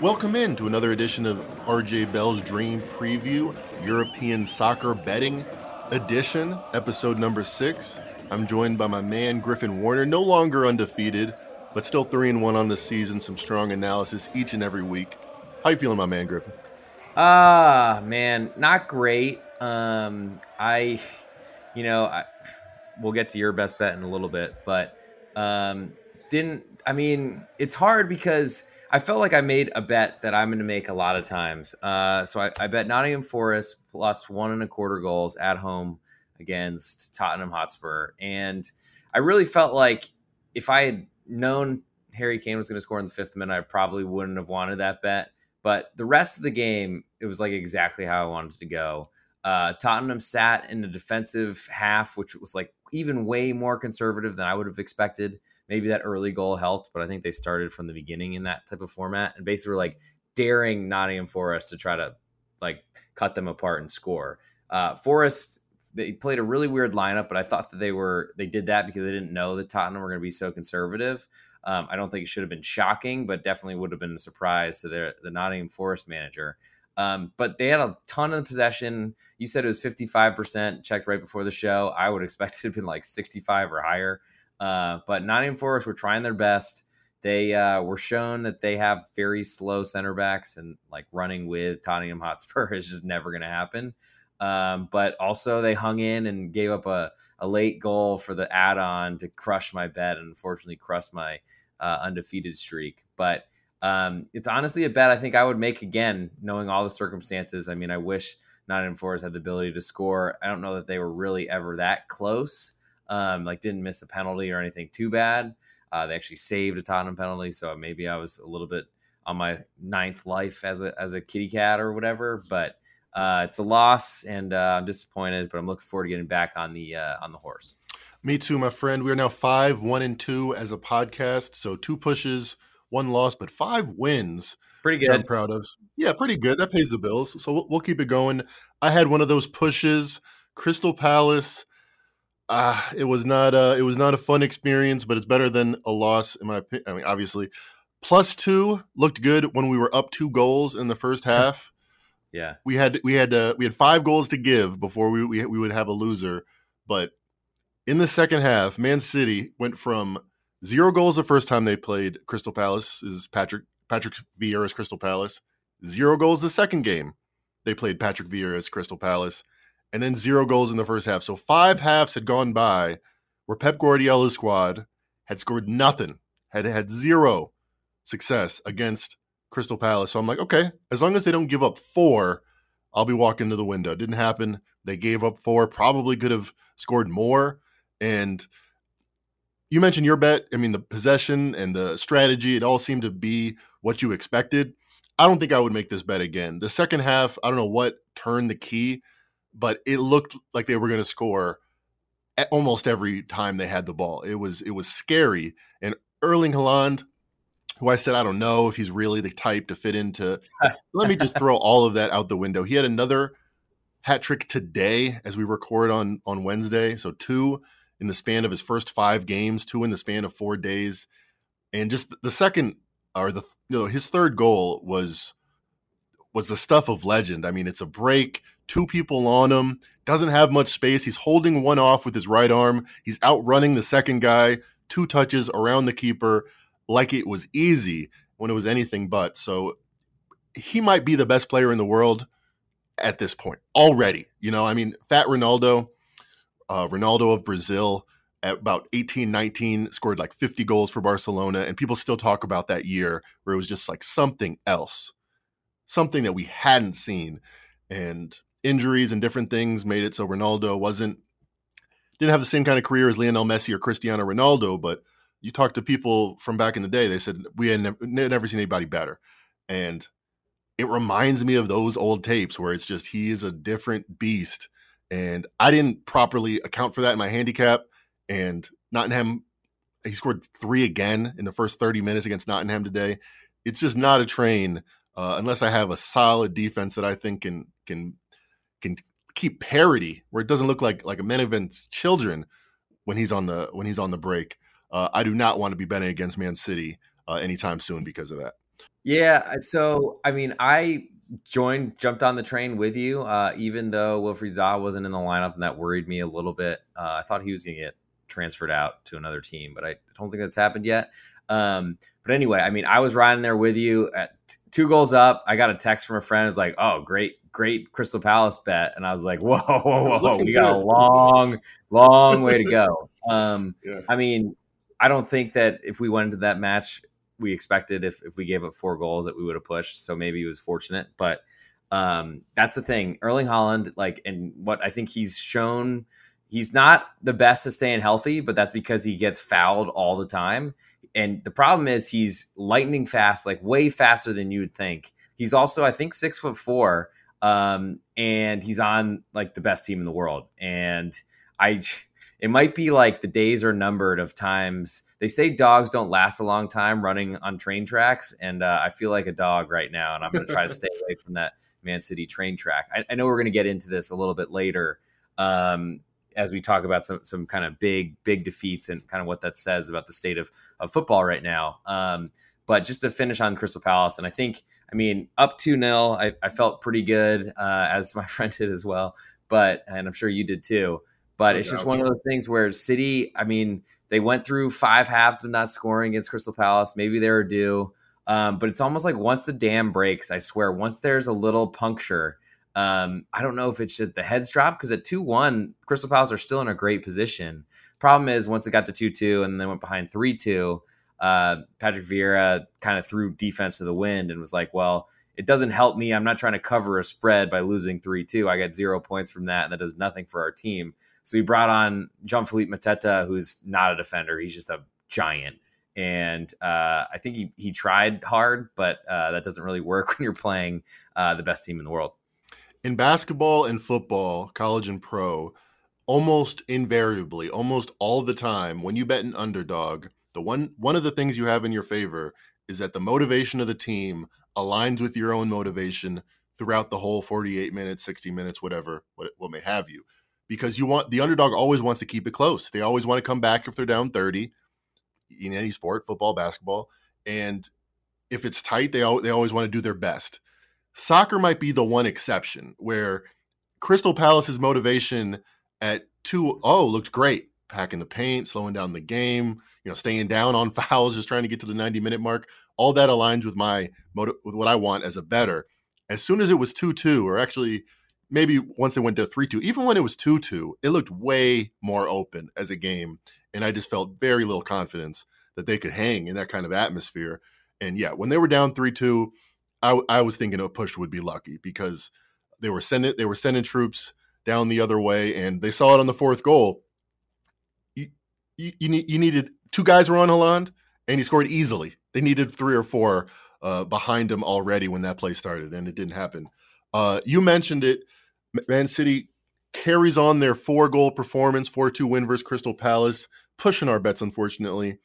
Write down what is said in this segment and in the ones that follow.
Welcome in to another edition of RJ Bell's Dream Preview, European Soccer Betting Edition, episode number six. I'm joined by my man Griffin Warner, no longer undefeated, but still three and one on the season. Some strong analysis each and every week. How you feeling, my man Griffin? Ah, uh, man, not great. Um, I, you know, I, we'll get to your best bet in a little bit, but um, didn't. I mean, it's hard because I felt like I made a bet that I'm going to make a lot of times. Uh, so I, I, bet Nottingham Forest plus one and a quarter goals at home against Tottenham Hotspur, and I really felt like if I had known Harry Kane was going to score in the fifth minute, I probably wouldn't have wanted that bet. But the rest of the game, it was like exactly how I wanted it to go. Uh, Tottenham sat in the defensive half, which was like even way more conservative than I would have expected maybe that early goal helped, but I think they started from the beginning in that type of format and basically were like daring Nottingham Forest to try to like cut them apart and score. Uh, Forest they played a really weird lineup, but I thought that they were they did that because they didn't know that Tottenham were going to be so conservative. Um, I don't think it should have been shocking, but definitely would have been a surprise to their, the Nottingham Forest manager. Um, but they had a ton of possession. You said it was 55%, checked right before the show. I would expect it to have been like 65 or higher. Uh, but Nottingham Forest were trying their best. They uh, were shown that they have very slow center backs, and like running with Tottenham Hotspur is just never going to happen. Um, but also, they hung in and gave up a, a late goal for the add on to crush my bet and unfortunately crush my uh, undefeated streak. But um, it's honestly a bet I think I would make again, knowing all the circumstances. I mean, I wish Nottingham Forest had the ability to score. I don't know that they were really ever that close um, like didn't miss a penalty or anything too bad. Uh, they actually saved a Tottenham penalty, so maybe I was a little bit on my ninth life as a as a kitty cat or whatever. But uh, it's a loss, and uh, I'm disappointed. But I'm looking forward to getting back on the uh, on the horse. Me too, my friend. We are now five, one, and two as a podcast. So two pushes, one loss, but five wins. Pretty good. I'm proud of. Yeah, pretty good. That pays the bills. So we'll, we'll keep it going. I had one of those pushes. Crystal Palace uh, it was not a, it was not a fun experience, but it's better than a loss in my opinion. I mean, obviously, plus two looked good when we were up two goals in the first half. yeah, we had we had uh, we had five goals to give before we, we we would have a loser, but in the second half, Man City went from zero goals the first time they played Crystal Palace is Patrick Patrick Vieira's Crystal Palace, zero goals the second game they played Patrick Vieira's Crystal Palace and then zero goals in the first half. So five halves had gone by where Pep Guardiola's squad had scored nothing, had had zero success against Crystal Palace. So I'm like, okay, as long as they don't give up four, I'll be walking to the window. Didn't happen. They gave up four, probably could have scored more. And you mentioned your bet. I mean, the possession and the strategy, it all seemed to be what you expected. I don't think I would make this bet again. The second half, I don't know what turned the key but it looked like they were going to score almost every time they had the ball. It was it was scary. And Erling Haaland, who I said I don't know if he's really the type to fit into. let me just throw all of that out the window. He had another hat trick today as we record on on Wednesday, so two in the span of his first five games, two in the span of four days, and just the second or the you know his third goal was was the stuff of legend. I mean, it's a break, two people on him, doesn't have much space. He's holding one off with his right arm. He's outrunning the second guy, two touches around the keeper like it was easy when it was anything but. So he might be the best player in the world at this point already. You know, I mean, Fat Ronaldo, uh, Ronaldo of Brazil at about 18, 19, scored like 50 goals for Barcelona. And people still talk about that year where it was just like something else something that we hadn't seen. And injuries and different things made it so Ronaldo wasn't didn't have the same kind of career as Lionel Messi or Cristiano Ronaldo, but you talk to people from back in the day, they said we had never, never seen anybody better. And it reminds me of those old tapes where it's just he is a different beast. And I didn't properly account for that in my handicap. And Nottingham, he scored three again in the first 30 minutes against Nottingham today. It's just not a train uh, unless I have a solid defense that I think can can can keep parity where it doesn't look like like a man event's children when he's on the when he's on the break. Uh, I do not want to be betting against Man City uh, anytime soon because of that. Yeah, so I mean, I joined, jumped on the train with you, uh, even though Wilfried Zaha wasn't in the lineup, and that worried me a little bit. Uh, I thought he was going to get transferred out to another team, but I don't think that's happened yet. Um, but anyway, I mean, I was riding there with you at t- two goals up. I got a text from a friend. It was like, "Oh, great, great Crystal Palace bet," and I was like, "Whoa, whoa, whoa, we got good. a long, long way to go." Um, yeah. I mean, I don't think that if we went into that match, we expected if if we gave up four goals that we would have pushed. So maybe he was fortunate, but um, that's the thing. Erling Haaland, like, and what I think he's shown, he's not the best at staying healthy, but that's because he gets fouled all the time. And the problem is he's lightning fast, like way faster than you would think. He's also, I think, six foot four, um, and he's on like the best team in the world. And I, it might be like the days are numbered of times. They say dogs don't last a long time running on train tracks, and uh, I feel like a dog right now, and I'm going to try to stay away from that Man City train track. I, I know we're going to get into this a little bit later um, as we talk about some some kind of big big defeats and kind of what that says about the state of of football right now. Um, but just to finish on Crystal Palace, and I think I mean up two 0 I, I, felt pretty good uh, as my friend did as well. But and I'm sure you did too. But it's just one of those things where City, I mean, they went through five halves of not scoring against Crystal Palace. Maybe they were due. Um, but it's almost like once the dam breaks, I swear, once there's a little puncture, um, I don't know if it's just the heads drop because at 2 1, Crystal Palace are still in a great position. Problem is, once it got to 2 2 and then went behind 3 2, uh, Patrick Vieira kind of threw defense to the wind and was like, well, it doesn't help me. I'm not trying to cover a spread by losing 3 2. I got zero points from that, and that does nothing for our team. So he brought on Jean-Philippe Mateta, who's not a defender. He's just a giant and uh, I think he he tried hard, but uh, that doesn't really work when you're playing uh, the best team in the world. In basketball and football, college and pro, almost invariably, almost all the time, when you bet an underdog, the one one of the things you have in your favor is that the motivation of the team aligns with your own motivation throughout the whole 48 minutes, 60 minutes, whatever, what, what may have you. Because you want the underdog always wants to keep it close. They always want to come back if they're down 30 in any sport, football, basketball, and if it's tight, they they always want to do their best. Soccer might be the one exception where Crystal Palace's motivation at 2-0 looked great, packing the paint, slowing down the game, you know, staying down on fouls, just trying to get to the 90 minute mark. All that aligns with my motive, with what I want as a better. As soon as it was 2-2 or actually maybe once they went to 3-2, even when it was 2-2, it looked way more open as a game and I just felt very little confidence that they could hang in that kind of atmosphere. And yeah, when they were down three two, I, I was thinking a push would be lucky because they were sending they were sending troops down the other way, and they saw it on the fourth goal. You, you, you needed two guys were on Haaland, and he scored easily. They needed three or four uh, behind him already when that play started, and it didn't happen. Uh, you mentioned it. Man City carries on their four goal performance, 4 2 win versus Crystal Palace, pushing our bets, unfortunately.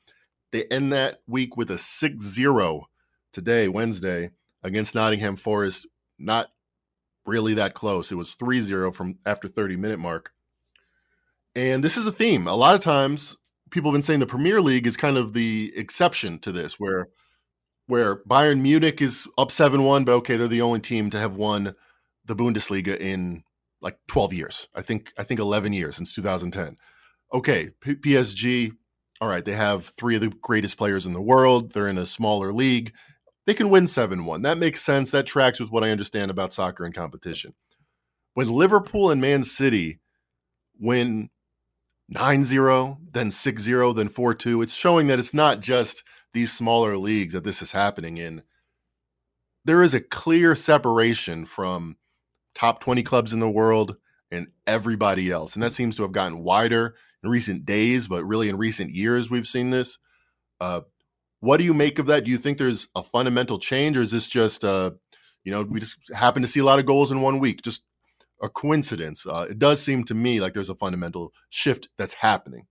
They end that week with a 6 0 today, Wednesday, against Nottingham Forest. Not really that close. It was 3 0 from after 30 minute mark. And this is a theme. A lot of times, people have been saying the Premier League is kind of the exception to this, where where Bayern Munich is up 7 1, but okay, they're the only team to have won the Bundesliga in like 12 years. I think I think 11 years since 2010. Okay, P- PSG, all right, they have three of the greatest players in the world. They're in a smaller league. They can win 7-1. That makes sense. That tracks with what I understand about soccer and competition. When Liverpool and Man City win 9-0, then 6-0, then 4-2, it's showing that it's not just these smaller leagues that this is happening in. There is a clear separation from top 20 clubs in the world and everybody else. And that seems to have gotten wider in recent days, but really in recent years, we've seen this. Uh, what do you make of that? Do you think there's a fundamental change, or is this just, uh, you know, we just happen to see a lot of goals in one week? Just a coincidence. Uh, it does seem to me like there's a fundamental shift that's happening.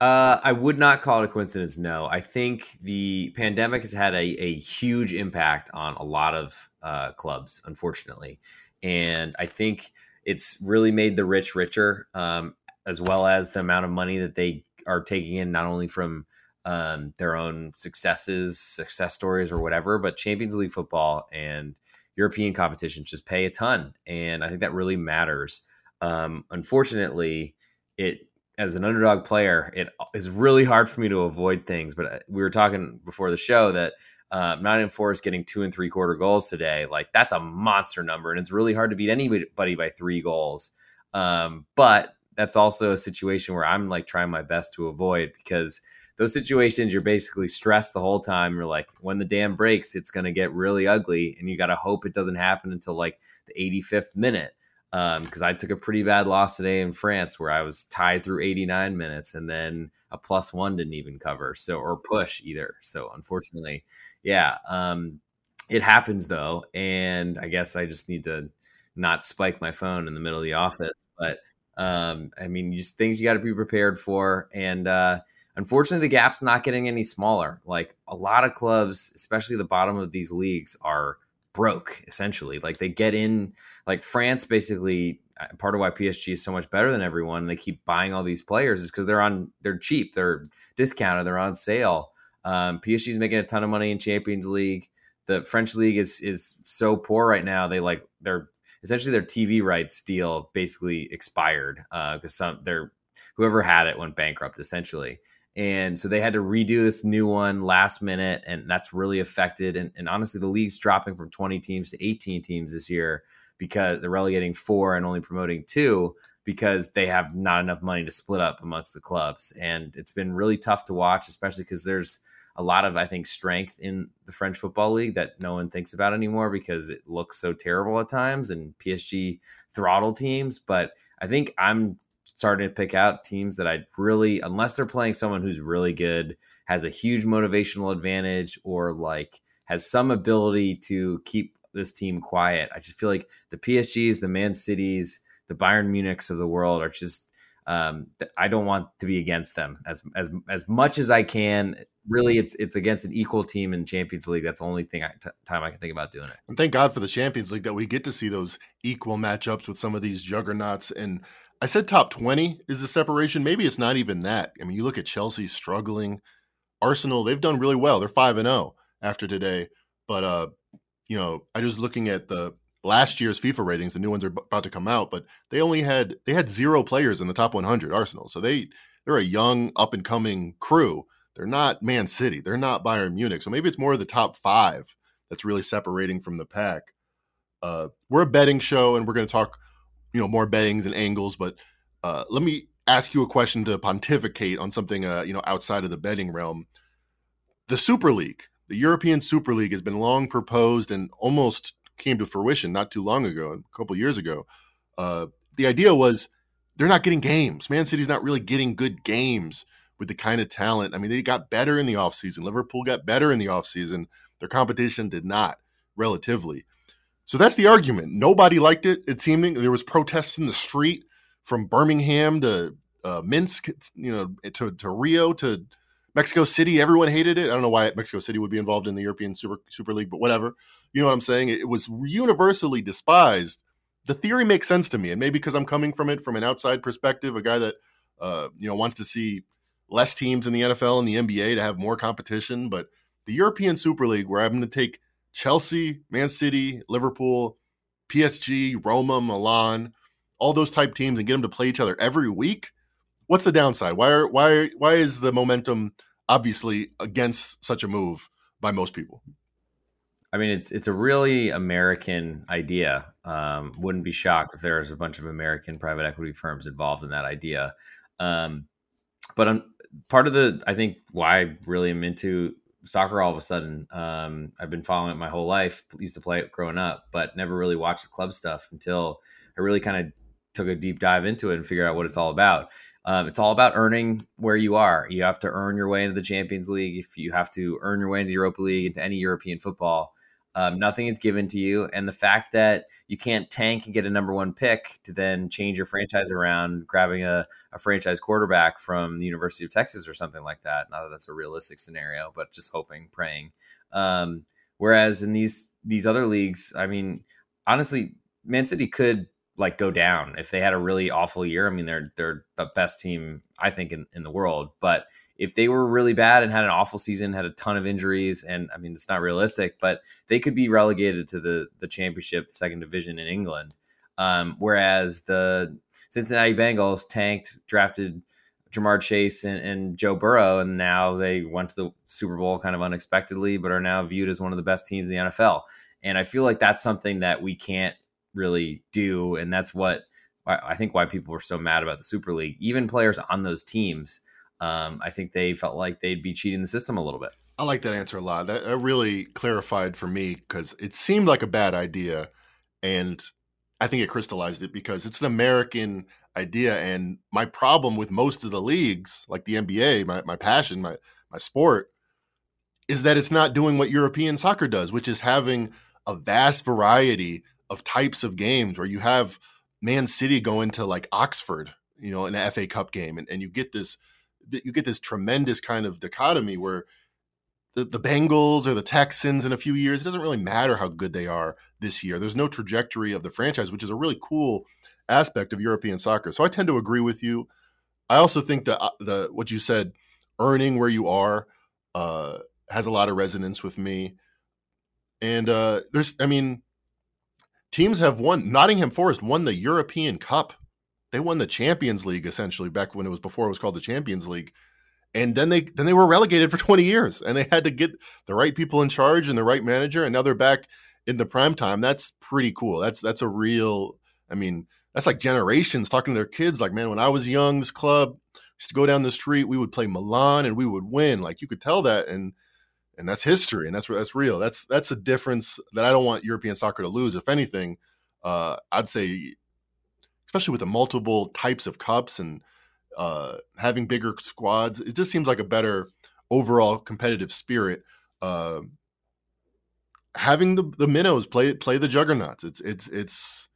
Uh, I would not call it a coincidence. No, I think the pandemic has had a, a huge impact on a lot of uh, clubs, unfortunately and I think it's really made the rich richer, um, as well as the amount of money that they are taking in, not only from um, their own successes, success stories, or whatever. But Champions League football and European competitions just pay a ton, and I think that really matters. Um, unfortunately, it as an underdog player, it is really hard for me to avoid things. But uh, we were talking before the show that uh, Nottingham Forest getting two and three quarter goals today, like that's a monster number, and it's really hard to beat anybody by three goals. Um, but that's also a situation where I'm like trying my best to avoid because those situations you're basically stressed the whole time. You're like, when the dam breaks, it's going to get really ugly, and you got to hope it doesn't happen until like the 85th minute. Because um, I took a pretty bad loss today in France where I was tied through 89 minutes, and then a plus one didn't even cover, so or push either. So unfortunately, yeah, um, it happens though, and I guess I just need to not spike my phone in the middle of the office, but um, I mean, just things you got to be prepared for. And uh, unfortunately, the gap's not getting any smaller. Like a lot of clubs, especially the bottom of these leagues, are broke essentially. Like they get in, like France basically. Uh, part of why PSG is so much better than everyone, they keep buying all these players, is because they're on, they're cheap, they're discounted, they're on sale. Um, PSG is making a ton of money in Champions League. The French league is is so poor right now. They like they're essentially their TV rights deal basically expired because uh, some their whoever had it went bankrupt essentially. And so they had to redo this new one last minute, and that's really affected. And, and honestly, the league's dropping from 20 teams to 18 teams this year because they're relegating four and only promoting two because they have not enough money to split up amongst the clubs. And it's been really tough to watch, especially because there's a lot of I think strength in the French football league that no one thinks about anymore because it looks so terrible at times and PSG throttle teams. But I think I'm starting to pick out teams that I really, unless they're playing someone who's really good, has a huge motivational advantage, or like has some ability to keep this team quiet. I just feel like the PSGs, the Man Cities, the Bayern Munichs of the world are just um, I don't want to be against them as as as much as I can. Really, it's it's against an equal team in Champions League. That's the only thing I, t- time I can think about doing it. And thank God for the Champions League that we get to see those equal matchups with some of these juggernauts. And I said top twenty is the separation. Maybe it's not even that. I mean, you look at Chelsea struggling, Arsenal they've done really well. They're five and zero oh after today, but uh, you know, I was looking at the last year's FIFA ratings. The new ones are about to come out, but they only had they had zero players in the top 100. Arsenal, so they they're a young up and coming crew. They're not Man City. They're not Bayern Munich. So maybe it's more of the top five that's really separating from the pack. Uh, we're a betting show, and we're going to talk, you know, more bettings and angles. But uh, let me ask you a question to pontificate on something, uh, you know, outside of the betting realm. The Super League, the European Super League, has been long proposed and almost came to fruition not too long ago, a couple years ago. Uh, the idea was they're not getting games. Man City's not really getting good games with the kind of talent. I mean, they got better in the offseason. Liverpool got better in the offseason. Their competition did not, relatively. So that's the argument. Nobody liked it. It seemed there was protests in the street from Birmingham to uh, Minsk, you know, to, to Rio to Mexico City. Everyone hated it. I don't know why Mexico City would be involved in the European Super Super League, but whatever. You know what I'm saying? It was universally despised. The theory makes sense to me, and maybe because I'm coming from it from an outside perspective, a guy that uh, you know wants to see less teams in the NFL and the NBA to have more competition. But the European Super League, where I'm going to take Chelsea, Man City, Liverpool, PSG, Roma, Milan, all those type teams, and get them to play each other every week. What's the downside? Why are why why is the momentum obviously against such a move by most people? I mean, it's it's a really American idea. Um, wouldn't be shocked if there was a bunch of American private equity firms involved in that idea. Um, but I'm, part of the, I think, why I really am into soccer all of a sudden. Um, I've been following it my whole life. Used to play it growing up, but never really watched the club stuff until I really kind of took a deep dive into it and figure out what it's all about. Um, it's all about earning where you are. You have to earn your way into the Champions League. If you have to earn your way into the Europa League, into any European football, um, nothing is given to you, and the fact that you can't tank and get a number one pick to then change your franchise around, grabbing a, a franchise quarterback from the University of Texas or something like that. Not that that's a realistic scenario, but just hoping, praying. Um, whereas in these these other leagues, I mean, honestly, Man City could like go down if they had a really awful year. I mean, they're they're the best team I think in, in the world, but if they were really bad and had an awful season, had a ton of injuries, and I mean it's not realistic, but they could be relegated to the the championship, the second division in England. Um, whereas the Cincinnati Bengals tanked, drafted Ja'Marr Chase and, and, Joe Burrow, and now they went to the Super Bowl kind of unexpectedly, but are now viewed as one of the best teams in the NFL. And I feel like that's something that we can't really do, and that's what I think why people were so mad about the Super League. Even players on those teams, um, I think they felt like they'd be cheating the system a little bit. I like that answer a lot. That, that really clarified for me because it seemed like a bad idea, and I think it crystallized it because it's an American idea. And my problem with most of the leagues, like the NBA, my, my passion, my my sport, is that it's not doing what European soccer does, which is having a vast variety of types of games where you have Man City go into like Oxford, you know, in an FA Cup game, and, and you get this you get this tremendous kind of dichotomy where the, the Bengals or the Texans in a few years, it doesn't really matter how good they are this year. There's no trajectory of the franchise, which is a really cool aspect of European soccer. So I tend to agree with you. I also think that uh, the what you said, earning where you are, uh, has a lot of resonance with me. And uh, there's, I mean, teams have won. Nottingham Forest won the European Cup. They won the Champions League essentially back when it was before it was called the Champions League. And then they then they were relegated for 20 years and they had to get the right people in charge and the right manager and now they're back in the prime time. That's pretty cool. That's that's a real I mean, that's like generations talking to their kids. Like, man, when I was young, this club used to go down the street, we would play Milan and we would win. Like you could tell that, and and that's history, and that's that's real. That's that's a difference that I don't want European soccer to lose. If anything, uh, I'd say, especially with the multiple types of cups and uh, having bigger squads, it just seems like a better overall competitive spirit. Uh, having the the minnows play play the juggernauts, it's it's it's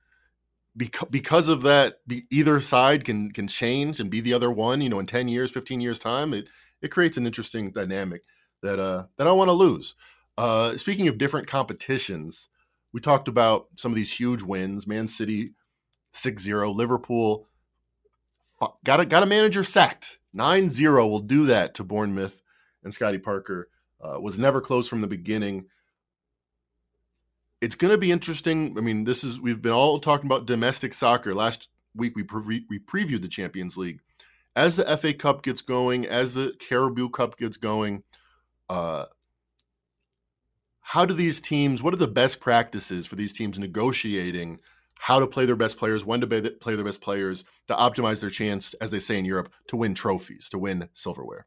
because because of that, either side can can change and be the other one. You know, in ten years, fifteen years time, it it creates an interesting dynamic that uh that I want to lose. Uh, speaking of different competitions, we talked about some of these huge wins. Man City 6-0, Liverpool got a got a manager sacked. 9-0 will do that to Bournemouth and Scotty Parker. Uh, was never close from the beginning it's going to be interesting. I mean, this is we've been all talking about domestic soccer. Last week we pre- we previewed the Champions League. As the FA Cup gets going, as the Carabao Cup gets going, uh, how do these teams? What are the best practices for these teams negotiating how to play their best players, when to play their best players to optimize their chance, as they say in Europe, to win trophies, to win silverware?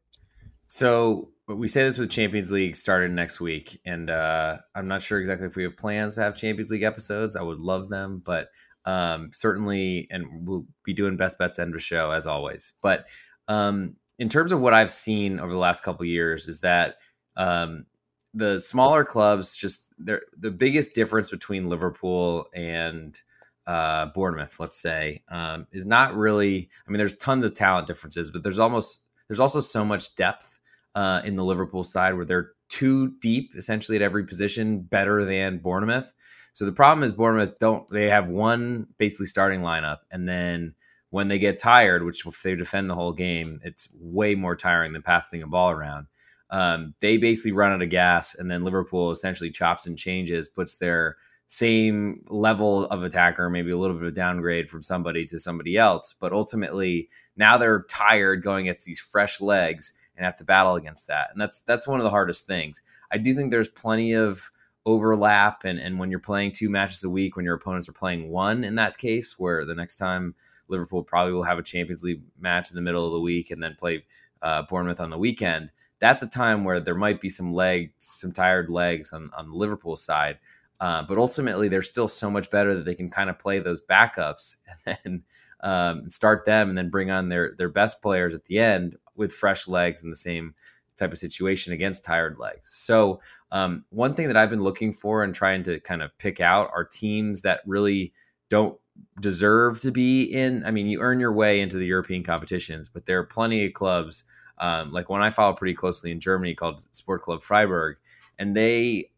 So we say this with Champions League started next week, and uh, I'm not sure exactly if we have plans to have Champions League episodes. I would love them, but um, certainly, and we'll be doing best bets end of show as always. But um, in terms of what I've seen over the last couple years, is that um, the smaller clubs just the biggest difference between Liverpool and uh, Bournemouth, let's say, um, is not really. I mean, there's tons of talent differences, but there's almost there's also so much depth uh, in the Liverpool side where they're too deep essentially at every position, better than Bournemouth. So the problem is Bournemouth don't they have one basically starting lineup, and then when they get tired, which if they defend the whole game, it's way more tiring than passing a ball around. Um, they basically run out of gas, and then Liverpool essentially chops and changes, puts their same level of attacker, maybe a little bit of downgrade from somebody to somebody else. But ultimately, now they're tired going against these fresh legs and have to battle against that. And that's that's one of the hardest things. I do think there's plenty of overlap and, and when you're playing two matches a week, when your opponents are playing one in that case, where the next time Liverpool probably will have a Champions League match in the middle of the week and then play uh, Bournemouth on the weekend. That's a time where there might be some legs, some tired legs on, on the Liverpool side. Uh, but ultimately, they're still so much better that they can kind of play those backups and then um, start them and then bring on their their best players at the end with fresh legs in the same type of situation against tired legs. So, um, one thing that I've been looking for and trying to kind of pick out are teams that really don't deserve to be in. I mean, you earn your way into the European competitions, but there are plenty of clubs. Um, like one I follow pretty closely in Germany called Sport Club Freiburg, and they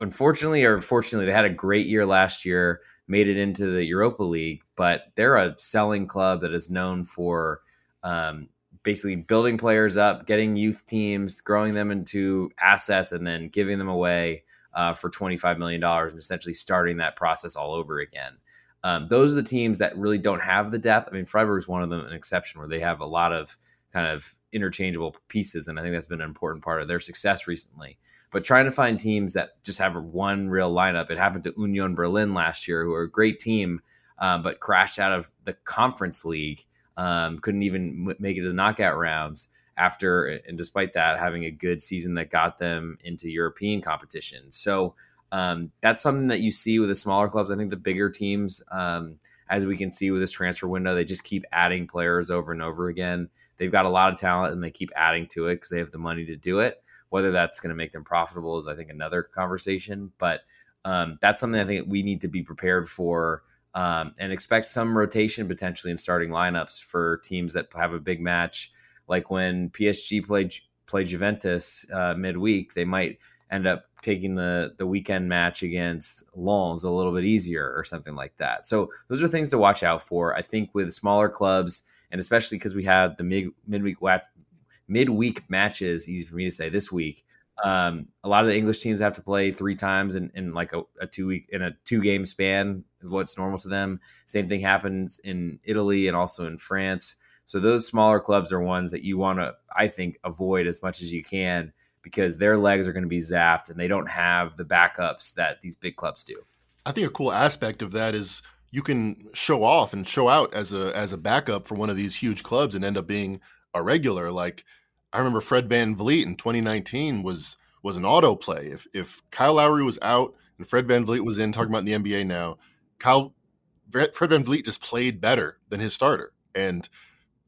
unfortunately or fortunately they had a great year last year, made it into the Europa League, but they're a selling club that is known for um, basically building players up, getting youth teams, growing them into assets, and then giving them away uh, for $25 million and essentially starting that process all over again. Um, those are the teams that really don't have the depth. I mean, Freiburg is one of them, an exception where they have a lot of kind of interchangeable pieces, and I think that's been an important part of their success recently. But trying to find teams that just have one real lineup. It happened to Union Berlin last year, who are a great team, um, but crashed out of the conference league. Um, couldn't even make it to the knockout rounds after, and despite that, having a good season that got them into European competition. So um, that's something that you see with the smaller clubs. I think the bigger teams, um, as we can see with this transfer window, they just keep adding players over and over again. They've got a lot of talent and they keep adding to it because they have the money to do it. Whether that's going to make them profitable is, I think, another conversation. But um, that's something I think we need to be prepared for um, and expect some rotation potentially in starting lineups for teams that have a big match. Like when PSG played played Juventus uh, midweek, they might end up taking the the weekend match against Lens a little bit easier or something like that. So those are things to watch out for. I think with smaller clubs and especially because we have the mid midweek midweek matches, easy for me to say this week. Um, a lot of the English teams have to play three times in, in like a, a two week in a two game span of what's normal to them. Same thing happens in Italy and also in France. So those smaller clubs are ones that you want to, I think, avoid as much as you can because their legs are going to be zapped and they don't have the backups that these big clubs do. I think a cool aspect of that is you can show off and show out as a as a backup for one of these huge clubs and end up being a regular. Like I remember Fred VanVleet in 2019 was was an autoplay. If if Kyle Lowry was out and Fred VanVleet was in, talking about in the NBA now, Kyle Fred VanVleet just played better than his starter. And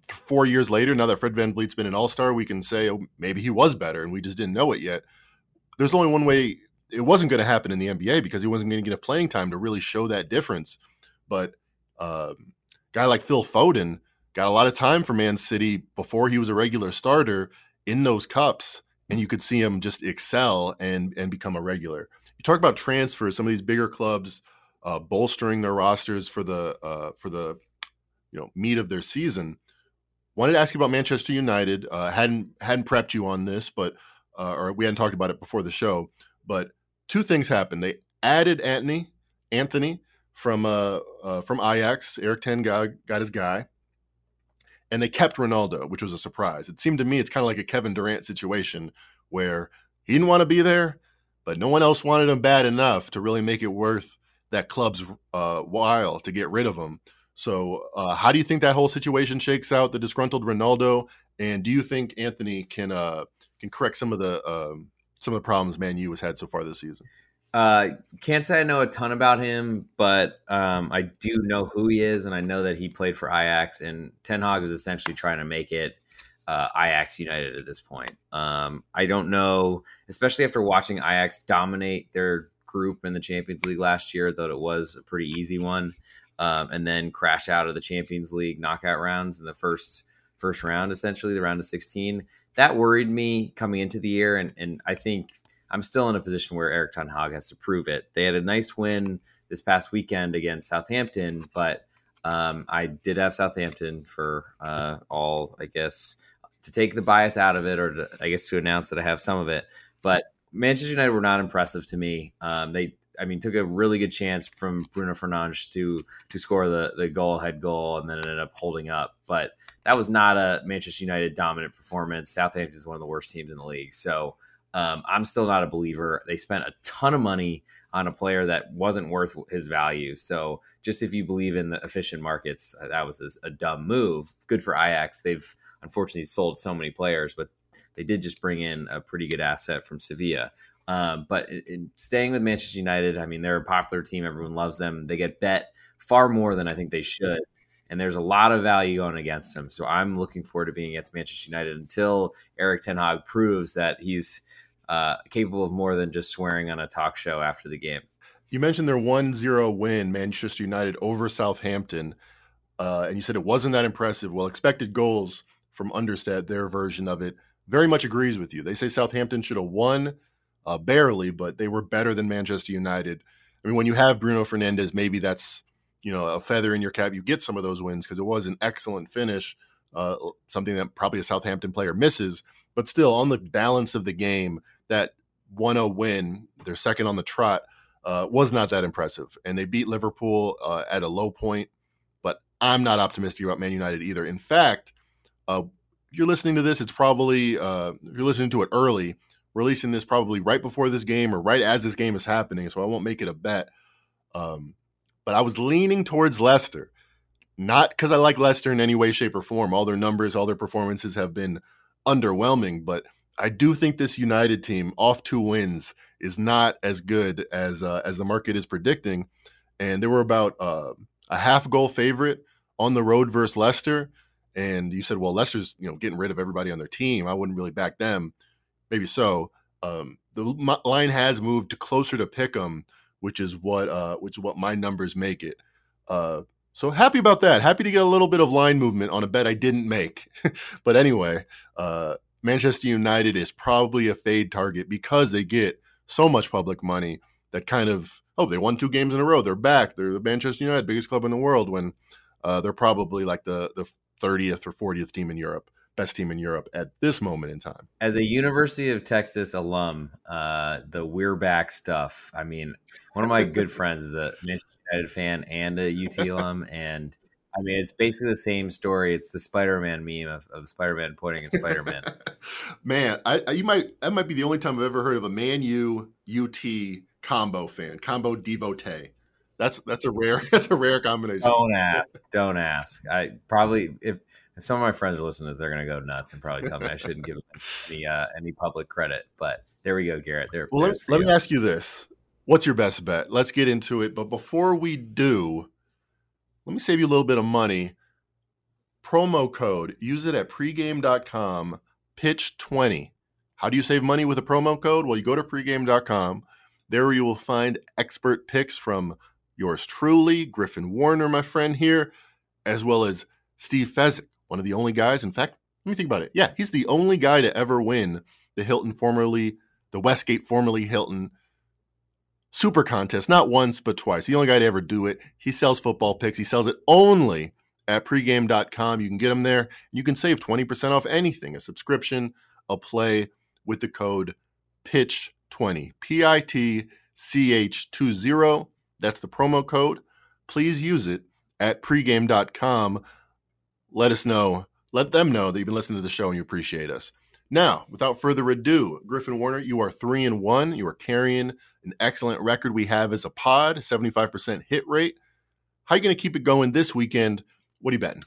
four years later, now that Fred VanVleet's been an All Star, we can say oh, maybe he was better, and we just didn't know it yet. There's only one way it wasn't going to happen in the NBA because he wasn't going to get enough playing time to really show that difference. But uh, guy like Phil Foden got a lot of time for Man City before he was a regular starter in those cups, and you could see him just excel and and become a regular. You talk about transfers, some of these bigger clubs uh, bolstering their rosters for the uh, for the you know meat of their season wanted to ask you about Manchester United. Uh, hadn't hadn't prepped you on this, but uh, or we hadn't talked about it before the show. But two things happened. They added Antony Antony from uh, uh from Ajax. Erik ten got, got his guy, and they kept Ronaldo, which was a surprise. It seemed to me it's kind of like a Kevin Durant situation where he didn't want to be there, but no one else wanted him bad enough to really make it worth that club's uh, while to get rid of him. So, uh, how do you think that whole situation shakes out? The disgruntled Ronaldo, and do you think Antony can uh, can correct some of the um, some of the problems Man U has had so far this season? Uh, can't say I know a ton about him, but um, I do know who he is, and I know that he played for Ajax. And Ten Hag is essentially trying to make it uh, Ajax United at this point. Um, I don't know, especially after watching Ajax dominate their group in the Champions League last year, though it was a pretty easy one um, and then crash out of the Champions League knockout rounds in the first first round, essentially the round of 16. That worried me coming into the year, and and I think I'm still in a position where Erik Ten Hag has to prove it. They had a nice win this past weekend against Southampton, but um, I did have Southampton for uh, all, I guess, to take the bias out of it, or to, I guess to announce that I have some of it. But Manchester United were not impressive to me. Um, they I mean, took a really good chance from Bruno Fernandes to to score the the goal head goal, and then ended up holding up. But that was not a Manchester United dominant performance. Southampton is one of the worst teams in the league, so um, I'm still not a believer. They spent a ton of money on a player that wasn't worth his value. So just if you believe in the efficient markets, uh, that was a, dumb move. Good for Ajax. They've unfortunately sold so many players, but they did just bring in a pretty good asset from Sevilla. Um, but in, in staying with Manchester United, I mean, they're a popular team. Everyone loves them. They get bet far more than I think they should. And there's a lot of value going against them. So I'm looking forward to being against Manchester United until Erik Ten Hag proves that he's uh, capable of more than just swearing on a talk show after the game. You mentioned their 1 0 win, Manchester United over Southampton. Uh, and you said it wasn't that impressive. Well, expected goals from Understat, their version of it, very much agrees with you. They say Southampton should have won uh, barely, but they were better than Manchester United. I mean, when you have Bruno Fernandes, maybe that's you know a feather in your cap. You get some of those wins because it was an excellent finish. uh, something that probably a Southampton player misses. But still, on the balance of the game, that 1 0 win, their second on the trot, uh, was not that impressive. And they beat Liverpool uh, at a low point. But I'm not optimistic about Man United either. In fact, uh, if you're listening to this, it's probably, uh, if you're listening to it early, releasing this probably right before this game or right as this game is happening. So I won't make it a bet. Um, but I was leaning towards Leicester. Not because I like Leicester in any way, shape, or form. All their numbers, all their performances have been underwhelming, but I do think this United team, off two wins, is not as good as uh, as the market is predicting. And they were about uh, a half goal favorite on the road versus Leicester. And you said, well, Leicester's you know getting rid of everybody on their team. I wouldn't really back them. Maybe so. Um, the line has moved to closer to pick them, which is what uh, which is what my numbers make it. Uh, so happy about that. Happy to get a little bit of line movement on a bet I didn't make. but anyway, uh, Manchester United is probably a fade target because they get so much public money that kind of, oh, they won two games in a row. They're back. They're the Manchester United, biggest club in the world, when uh, they're probably like the, the 30th or 40th team in Europe best team in Europe at this moment in time. As a University of Texas alum, uh, the we're back stuff. I mean, one of my good friends is a Manchester United fan and a UT alum, and I mean, it's basically the same story. It's the Spider-Man meme of, of Spider-Man pointing at Spider-Man. Man, I, I, you might that might be the only time I've ever heard of a Man U UT combo fan, combo devotee. That's that's a rare that's a rare combination. Don't ask. Don't ask. I probably if if some of my friends are listening to this, they're going to go nuts and probably tell me I shouldn't give them any uh, any public credit. But there we go, Garrett. There. Well, let, let me ask you this: What's your best bet? Let's get into it. But before we do, let me save you a little bit of money. Promo code. Use it at pregame.com. Pitch twenty. How do you save money with a promo code? Well, you go to pregame.com. There you will find expert picks from yours truly, Griffin Warner, my friend here, as well as Steve Fezzik one of the only guys. In fact, let me think about it. Yeah, he's the only guy to ever win the Hilton, formerly the Westgate, formerly Hilton Super Contest, not once but twice. The only guy to ever do it. He sells football picks. He sells it only at pregame.com. You can get him there. You can save 20% off anything, a subscription, a play with the code PITCH20. P I T C H 20. That's the promo code. Please use it at pregame.com let us know, let them know that you've been listening to the show and you appreciate us. Now, without further ado, Griffin Warner, you are three and one. You are carrying an excellent record we have as a pod, 75% hit rate. How are you going to keep it going this weekend? What are you betting?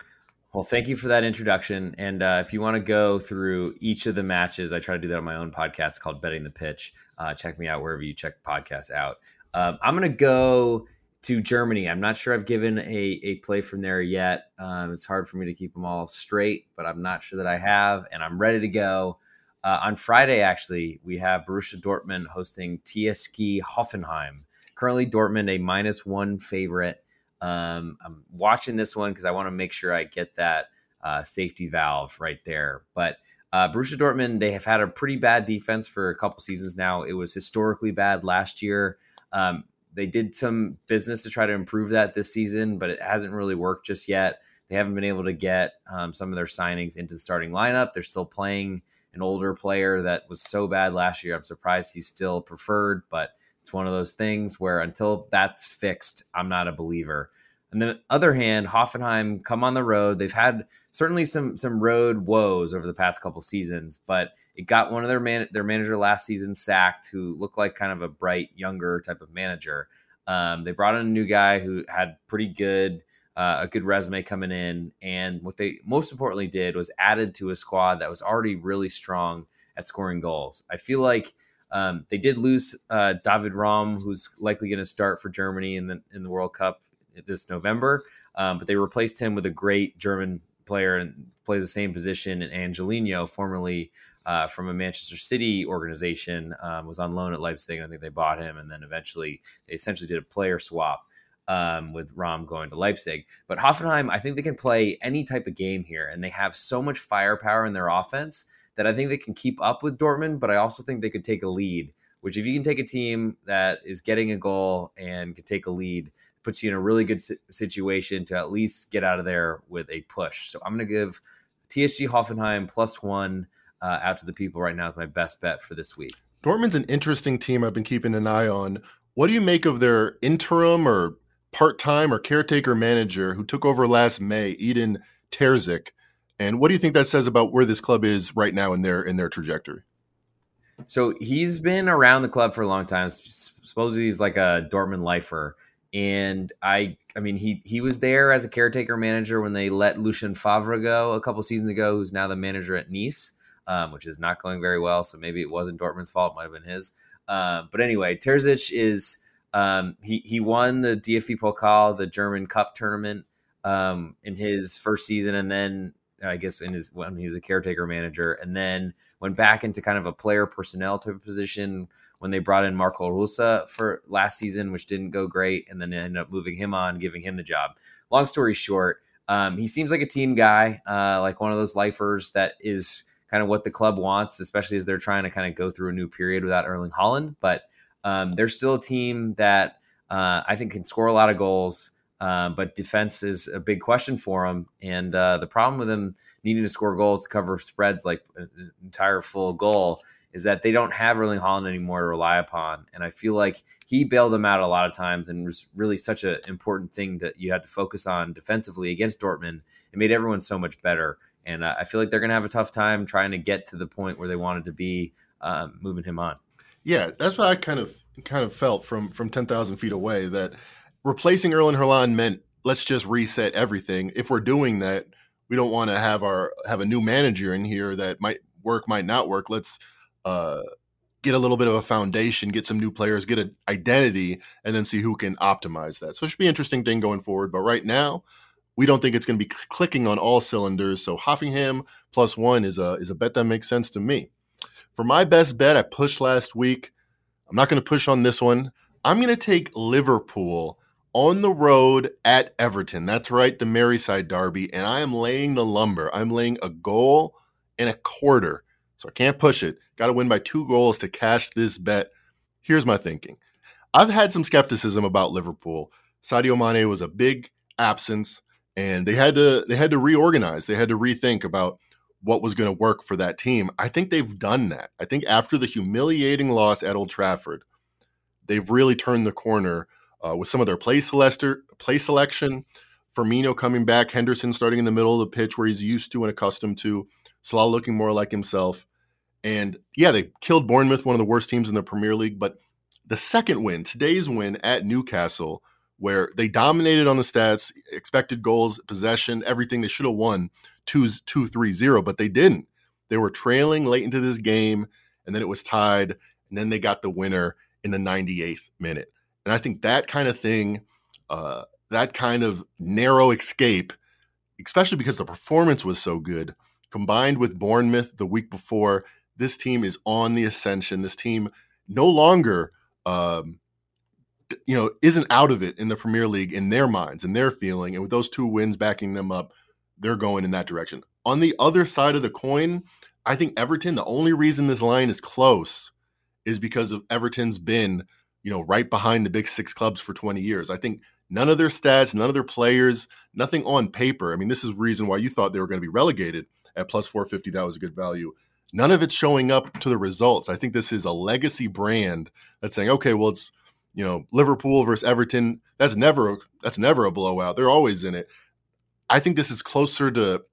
Well, thank you for that introduction. And uh, if you want to go through each of the matches, I try to do that on my own podcast called Betting the Pitch. Uh, check me out wherever you check podcasts out. Um, I'm going to go to Germany. I'm not sure I've given a, a play from there yet. Um, it's hard for me to keep them all straight, but I'm not sure that I have, and I'm ready to go. Uh, on Friday, actually, we have Borussia Dortmund hosting TSG Hoffenheim. Currently, Dortmund a minus one favorite. Um, I'm watching this one because I want to make sure I get that uh, safety valve right there. But uh, Borussia Dortmund, they have had a pretty bad defense for a couple seasons now. It was historically bad last year. Um, they did some business to try to improve that this season, but it hasn't really worked just yet. They haven't been able to get um, some of their signings into the starting lineup. They're still playing an older player that was so bad last year. I'm surprised he's still preferred, but it's one of those things where until that's fixed, I'm not a believer. On the other hand, Hoffenheim come on the road. They've had certainly some some road woes over the past couple seasons, but it got one of their man their manager last season sacked, who looked like kind of a bright younger type of manager. Um, they brought in a new guy who had pretty good uh, a good resume coming in, and what they most importantly did was added to a squad that was already really strong at scoring goals. I feel like um, they did lose uh, David Raum, who's likely going to start for Germany in the in the World Cup this November, um, but they replaced him with a great German player and plays the same position, and Angelino, formerly uh, from a Manchester City organization, um, was on loan at Leipzig. I think they bought him, and then eventually they essentially did a player swap um, with Raum going to Leipzig. But Hoffenheim, I think they can play any type of game here, and they have so much firepower in their offense that I think they can keep up with Dortmund. But I also think they could take a lead. Which, if you can take a team that is getting a goal and can take a lead, puts you in a really good situation to at least get out of there with a push. So I'm going to give TSG Hoffenheim plus one uh, out to the people right now is my best bet for this week. Dortmund's an interesting team I've been keeping an eye on. What do you make of their interim or part time or caretaker manager who took over last May, Edin Terzic? And what do you think that says about where this club is right now in their in their trajectory? So he's been around the club for a long time. Supposedly he's like a Dortmund lifer. And I I mean he he was there as a caretaker manager when they let Lucien Favre go a couple seasons ago, who's now the manager at Nice, um, which is not going very well. So maybe it wasn't Dortmund's fault, it might have been his. Uh, but anyway, Terzic is um, he he won the DFB Pokal, the German Cup tournament, um, in his first season, and then I guess in his when he was a caretaker manager, and then went back into kind of a player personnel type position when they brought in Marco Rose for last season, which didn't go great, and then ended up moving him on, giving him the job. Long story short, um, he seems like a team guy, uh, like one of those lifers that is kind of what the club wants, especially as they're trying to kind of go through a new period without Erling Haaland, But um, they're still a team that uh, I think can score a lot of goals. Uh, but defense is a big question for them. And uh, the problem with them needing to score goals to cover spreads like an entire full goal is that they don't have Erling Haaland anymore to rely upon. And I feel like he bailed them out a lot of times and was really such an important thing that you had to focus on defensively against Dortmund. It made everyone so much better. And uh, I feel like they're going to have a tough time trying to get to the point where they wanted to be um, moving him on. Yeah, that's what I kind of kind of felt from from ten thousand feet away that replacing Erling Haaland meant let's just reset everything. If we're doing that, we don't want to have our have a new manager in here that might work, might not work. Let's uh, get a little bit of a foundation, get some new players, get an identity, and then see who can optimize that. So it should be an interesting thing going forward. But right now, we don't think it's going to be clicking on all cylinders. So Hoffenheim plus one is a is a bet that makes sense to me. For my best bet, I pushed last week. I'm not going to push on this one. I'm going to take Liverpool on the road at Everton. That's right, the Merseyside Derby. And I am laying the lumber. I'm laying a goal and a quarter. So I can't push it. Got to win by two goals to cash this bet. Here's my thinking I've had some skepticism about Liverpool. Sadio Mane was a big absence and they had to they had to reorganize. They had to rethink about what was going to work for that team. I think they've done that. I think after the humiliating loss at Old Trafford, they've really turned the corner uh, with some of their play, celester, play selection. Firmino coming back, Henderson starting in the middle of the pitch where he's used to and accustomed to, Salah looking more like himself. And yeah, they killed Bournemouth, one of the worst teams in the Premier League. But the second win, today's win at Newcastle, where they dominated on the stats, expected goals, possession, everything. They should have won 2 2 3 0, but they didn't. They were trailing late into this game, and then it was tied, and then they got the winner in the 98th minute. And I think that kind of thing, uh, that kind of narrow escape, especially because the performance was so good, combined with Bournemouth the week before, this team is on the ascension. This team no longer, um, you know, isn't out of it in the Premier League in their minds and their feeling. And with those two wins backing them up, they're going in that direction. On the other side of the coin, I think Everton, the only reason this line is close is because of Everton's been, you know, right behind the big six clubs for 20 years. I think none of their stats, none of their players, nothing on paper. I mean, this is reason why you thought they were going to be relegated at plus 450. That was a good value. None of it's showing up to the results. I think this is a legacy brand that's saying, okay, well, it's, you know, Liverpool versus Everton. That's never that's never a blowout. They're always in it. I think this is closer to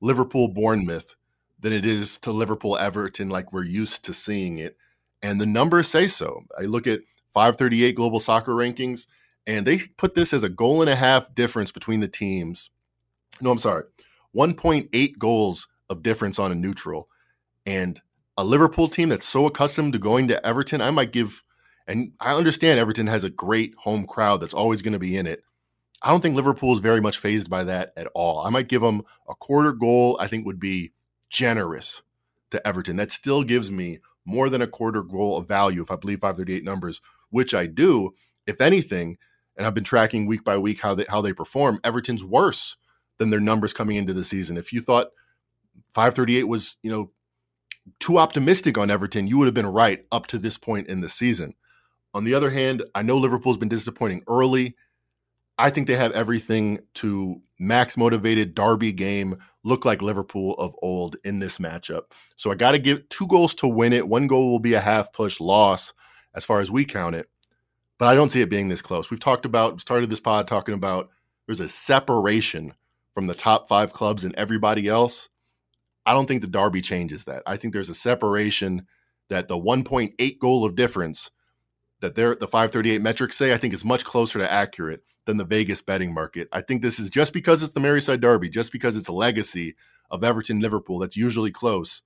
Liverpool Bournemouth than it is to Liverpool Everton, like we're used to seeing it. And the numbers say so. I look at 538 global soccer rankings, and they put this as a goal and a half difference between the teams. No, I'm sorry, 1.8 goals of difference on a neutral. And a Liverpool team that's so accustomed to going to Everton, I might give, and I understand Everton has a great home crowd that's always going to be in it. I don't think Liverpool is very much fazed by that at all. I might give them a quarter goal, I think would be generous to Everton. That still gives me more than a quarter goal of value if I believe 538 numbers, which I do. If anything, and I've been tracking week by week how they how they perform, Everton's worse than their numbers coming into the season. If you thought 538 was, you know, too optimistic on Everton, you would have been right up to this point in the season. On the other hand, I know Liverpool's been disappointing early. I think they have everything to max motivated derby game look like Liverpool of old in this matchup. So I got to give two goals to win it. One goal will be a half push loss as far as we count it. But I don't see it being this close. We've talked about, started this pod talking about there's a separation from the top five clubs and everybody else. I don't think the Derby changes that. I think there's a separation that the 1.8 goal of difference that the 538 metrics say I think is much closer to accurate than the Vegas betting market. I think this is just because it's the Merseyside Derby, just because it's a legacy of Everton Liverpool that's usually close.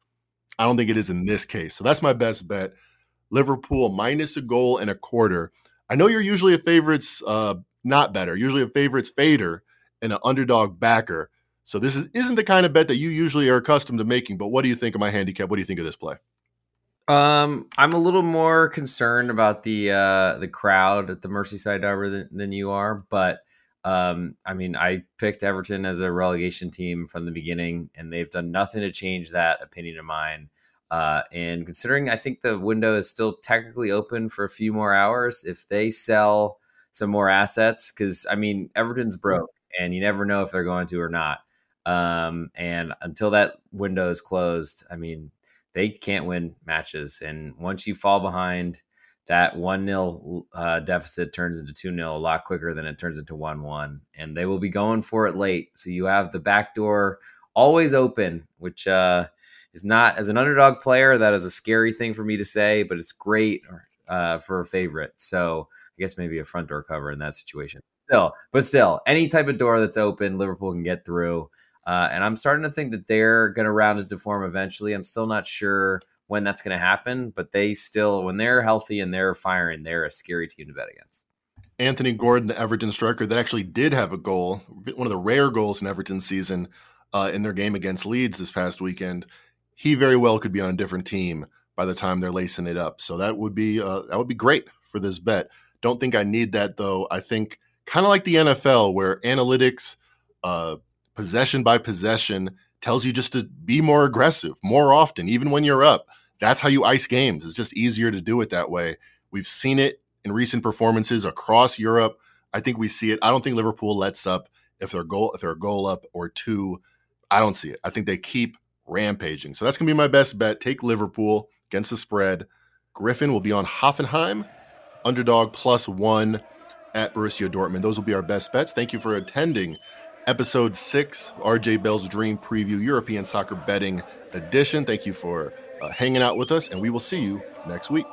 I don't think it is in this case. So that's my best bet. Liverpool minus a goal and a quarter. I know you're usually a favorites uh, not better, usually a favorites fader and an underdog backer. So this is, isn't the kind of bet that you usually are accustomed to making. But what do you think of my handicap? What do you think of this play? Um, I'm a little more concerned about the uh, the crowd at the Merseyside Derby than, than you are, but um, I mean, I picked Everton as a relegation team from the beginning, and they've done nothing to change that opinion of mine. Uh, and considering I think the window is still technically open for a few more hours, if they sell some more assets, because I mean, Everton's broke, and you never know if they're going to or not. Um, and until that window is closed, I mean, they can't win matches. And once you fall behind, that 1 0 uh, deficit turns into 2 0 a lot quicker than it turns into 1 1. And they will be going for it late. So you have the back door always open, which uh, is not, as an underdog player, that is a scary thing for me to say, but it's great uh, for a favorite. So I guess maybe a front door cover in that situation. Still, but still, any type of door that's open, Liverpool can get through. Uh, and I'm starting to think that they're going to round into form eventually. I'm still not sure when that's going to happen, but they still, when they're healthy and they're firing, they're a scary team to bet against. Anthony Gordon, the Everton striker, that actually did have a goal, one of the rare goals in Everton season uh, in their game against Leeds this past weekend. He very well could be on a different team by the time they're lacing it up. So that would be uh, that would be great for this bet. Don't think I need that though. I think kind of like the NFL, where analytics, uh, possession by possession tells you just to be more aggressive more often, even when you're up. That's how you ice games. It's just easier to do it that way. We've seen it in recent performances across Europe. I think we see it. I don't think Liverpool lets up if they're goal if they're goal up or two. I don't see it. I think they keep rampaging. So that's gonna be my best bet. Take Liverpool against the spread. Griffin will be on Hoffenheim, underdog plus one at Borussia Dortmund. Those will be our best bets. Thank you for attending episode six, RJ Bell's Dream Preview European Soccer Betting Edition. Thank you for uh, hanging out with us, and we will see you next week.